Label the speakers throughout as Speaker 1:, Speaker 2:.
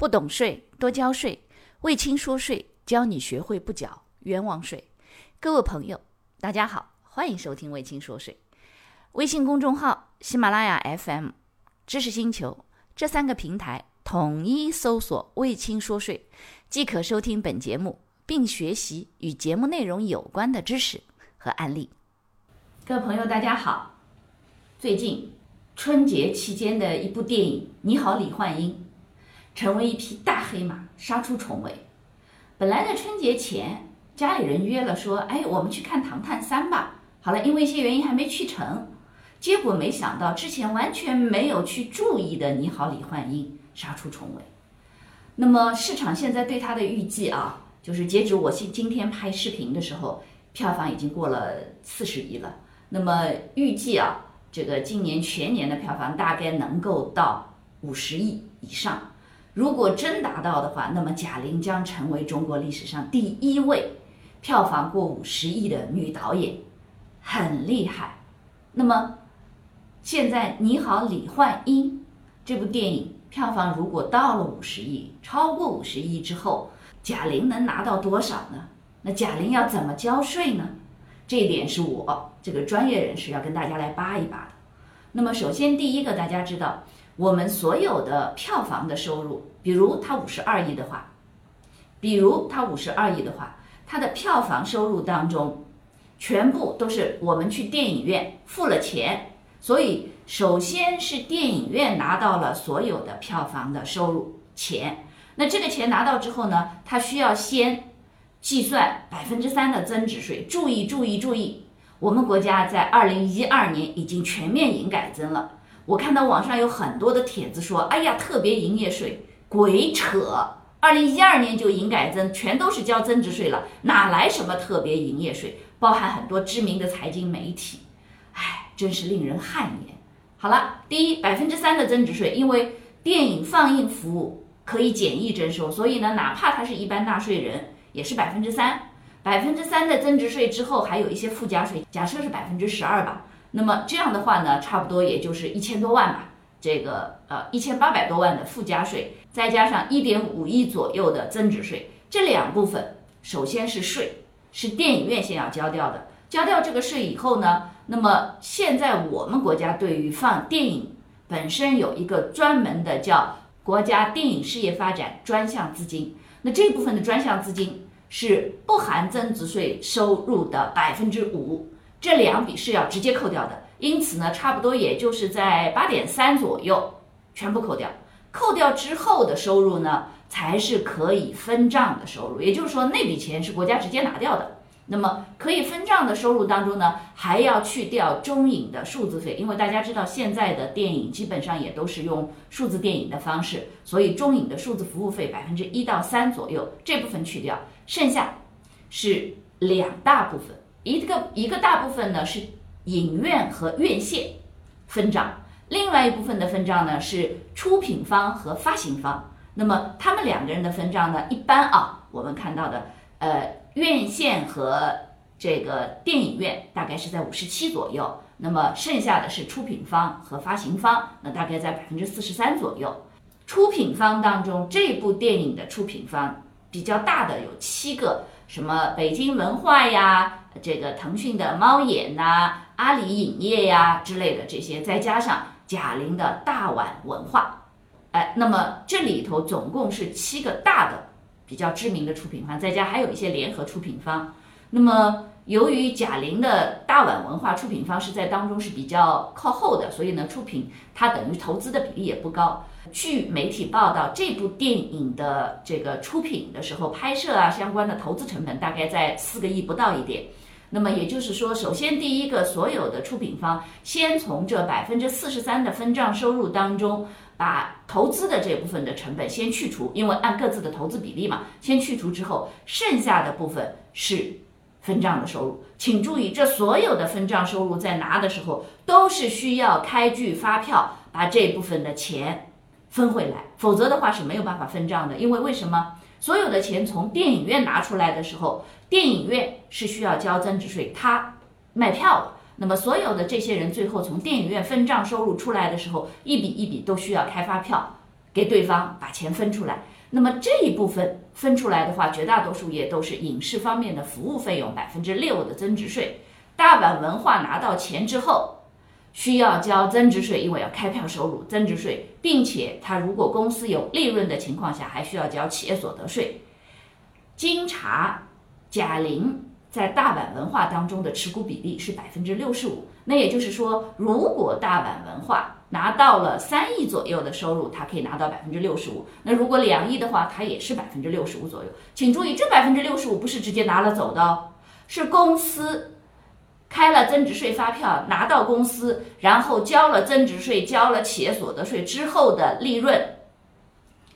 Speaker 1: 不懂税，多交税。魏青说税，教你学会不缴冤枉税。各位朋友，大家好，欢迎收听魏青说税。微信公众号、喜马拉雅 FM、知识星球这三个平台统一搜索“魏青说税”，即可收听本节目，并学习与节目内容有关的知识和案例。各位朋友，大家好。最近春节期间的一部电影《你好，李焕英》。成为一匹大黑马，杀出重围。本来在春节前，家里人约了说：“哎，我们去看《唐探三》吧。”好了，因为一些原因还没去成。结果没想到，之前完全没有去注意的《你好，李焕英》杀出重围。那么市场现在对它的预计啊，就是截止我今今天拍视频的时候，票房已经过了四十亿了。那么预计啊，这个今年全年的票房大概能够到五十亿以上。如果真达到的话，那么贾玲将成为中国历史上第一位票房过五十亿的女导演，很厉害。那么现在《你好，李焕英》这部电影票房如果到了五十亿，超过五十亿之后，贾玲能拿到多少呢？那贾玲要怎么交税呢？这一点是我这个专业人士要跟大家来扒一扒的。那么首先第一个，大家知道。我们所有的票房的收入，比如它五十二亿的话，比如它五十二亿的话，它的票房收入当中，全部都是我们去电影院付了钱，所以首先是电影院拿到了所有的票房的收入钱。那这个钱拿到之后呢，它需要先计算百分之三的增值税。注意注意注意，我们国家在二零一二年已经全面营改增了。我看到网上有很多的帖子说：“哎呀，特别营业税，鬼扯！二零一二年就营改增，全都是交增值税了，哪来什么特别营业税？”包含很多知名的财经媒体，哎，真是令人汗颜。好了，第一，百分之三的增值税，因为电影放映服务可以简易征收，所以呢，哪怕他是一般纳税人，也是百分之三。百分之三的增值税之后，还有一些附加税，假设是百分之十二吧。那么这样的话呢，差不多也就是一千多万吧，这个呃一千八百多万的附加税，再加上一点五亿左右的增值税，这两部分首先是税，是电影院先要交掉的。交掉这个税以后呢，那么现在我们国家对于放电影本身有一个专门的叫国家电影事业发展专项资金，那这部分的专项资金是不含增值税收入的百分之五。这两笔是要直接扣掉的，因此呢，差不多也就是在八点三左右全部扣掉。扣掉之后的收入呢，才是可以分账的收入。也就是说，那笔钱是国家直接拿掉的。那么可以分账的收入当中呢，还要去掉中影的数字费，因为大家知道现在的电影基本上也都是用数字电影的方式，所以中影的数字服务费百分之一到三左右这部分去掉，剩下是两大部分。一个一个大部分呢是影院和院线分账，另外一部分的分账呢是出品方和发行方。那么他们两个人的分账呢，一般啊，我们看到的，呃，院线和这个电影院大概是在五十七左右，那么剩下的是出品方和发行方，那大概在百分之四十三左右。出品方当中，这部电影的出品方比较大的有七个，什么北京文化呀。这个腾讯的猫眼呐、阿里影业呀之类的这些，再加上贾玲的大碗文化，哎，那么这里头总共是七个大的比较知名的出品方，再加还有一些联合出品方。那么由于贾玲的大碗文化出品方是在当中是比较靠后的，所以呢，出品它等于投资的比例也不高。据媒体报道，这部电影的这个出品的时候，拍摄啊相关的投资成本大概在四个亿不到一点。那么也就是说，首先第一个，所有的出品方先从这百分之四十三的分账收入当中，把投资的这部分的成本先去除，因为按各自的投资比例嘛，先去除之后，剩下的部分是分账的收入。请注意，这所有的分账收入在拿的时候，都是需要开具发票，把这部分的钱分回来，否则的话是没有办法分账的。因为为什么？所有的钱从电影院拿出来的时候，电影院是需要交增值税，他卖票了。那么所有的这些人最后从电影院分账收入出来的时候，一笔一笔都需要开发票给对方把钱分出来。那么这一部分分出来的话，绝大多数也都是影视方面的服务费用，百分之六的增值税。大阪文化拿到钱之后，需要交增值税，因为要开票收入，增值税，并且他如果公司有利润的情况下，还需要交企业所得税。经查，贾玲在大阪文化当中的持股比例是百分之六十五。那也就是说，如果大阪文化拿到了三亿左右的收入，他可以拿到百分之六十五。那如果两亿的话，他也是百分之六十五左右。请注意，这百分之六十五不是直接拿了走的哦，是公司开了增值税发票拿到公司，然后交了增值税、交了企业所得税之后的利润，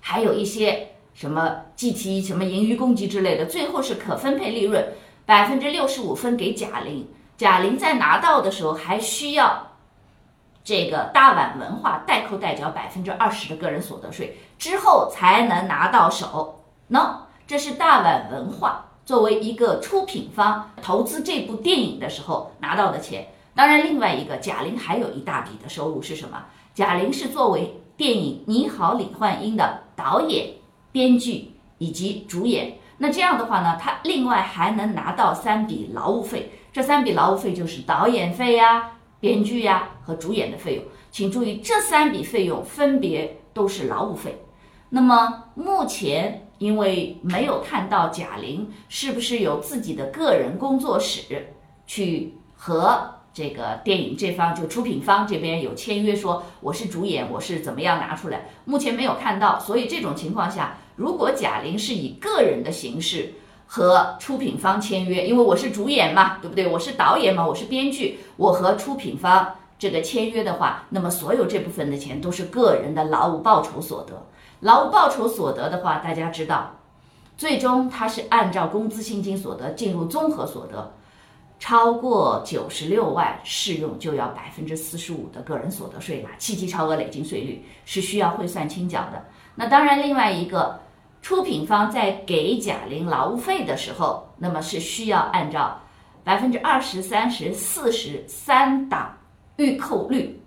Speaker 1: 还有一些什么计提、什么盈余公积之类的，最后是可分配利润百分之六十五分给贾玲。贾玲在拿到的时候还需要。这个大碗文化代扣代缴百分之二十的个人所得税之后才能拿到手。那这是大碗文化作为一个出品方投资这部电影的时候拿到的钱。当然，另外一个贾玲还有一大笔的收入是什么？贾玲是作为电影《你好，李焕英》的导演、编剧以及主演。那这样的话呢，她另外还能拿到三笔劳务费。这三笔劳务费就是导演费呀。编剧呀和主演的费用，请注意这三笔费用分别都是劳务费。那么目前因为没有看到贾玲是不是有自己的个人工作室去和这个电影这方就出品方这边有签约，说我是主演，我是怎么样拿出来？目前没有看到，所以这种情况下，如果贾玲是以个人的形式。和出品方签约，因为我是主演嘛，对不对？我是导演嘛，我是编剧，我和出品方这个签约的话，那么所有这部分的钱都是个人的劳务报酬所得。劳务报酬所得的话，大家知道，最终它是按照工资薪金所得进入综合所得，超过九十六万适用就要百分之四十五的个人所得税了，七级超额累进税率是需要汇算清缴的。那当然，另外一个。出品方在给贾玲劳务费的时候，那么是需要按照百分之二十三、十四十三档预扣率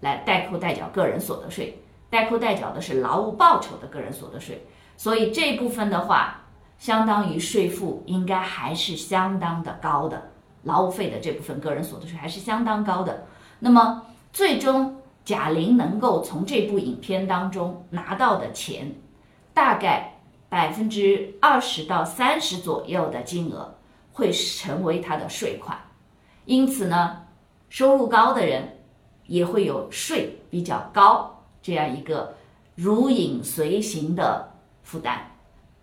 Speaker 1: 来代扣代缴个人所得税，代扣代缴的是劳务报酬的个人所得税，所以这部分的话，相当于税负应该还是相当的高的，劳务费的这部分个人所得税还是相当高的。那么最终贾玲能够从这部影片当中拿到的钱，大概。百分之二十到三十左右的金额会成为他的税款，因此呢，收入高的人也会有税比较高这样一个如影随形的负担。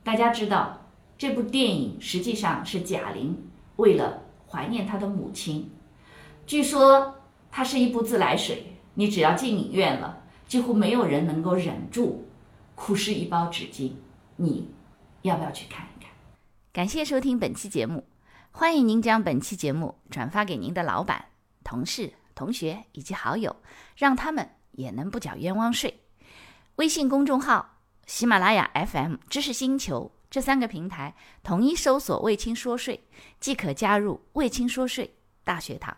Speaker 1: 大家知道，这部电影实际上是贾玲为了怀念她的母亲，据说它是一部自来水，你只要进影院了，几乎没有人能够忍住哭湿一包纸巾。你要不要去看一看？
Speaker 2: 感谢收听本期节目，欢迎您将本期节目转发给您的老板、同事、同学以及好友，让他们也能不缴冤枉税。微信公众号、喜马拉雅 FM、知识星球这三个平台统一搜索“卫青说税”，即可加入“卫青说税”大学堂。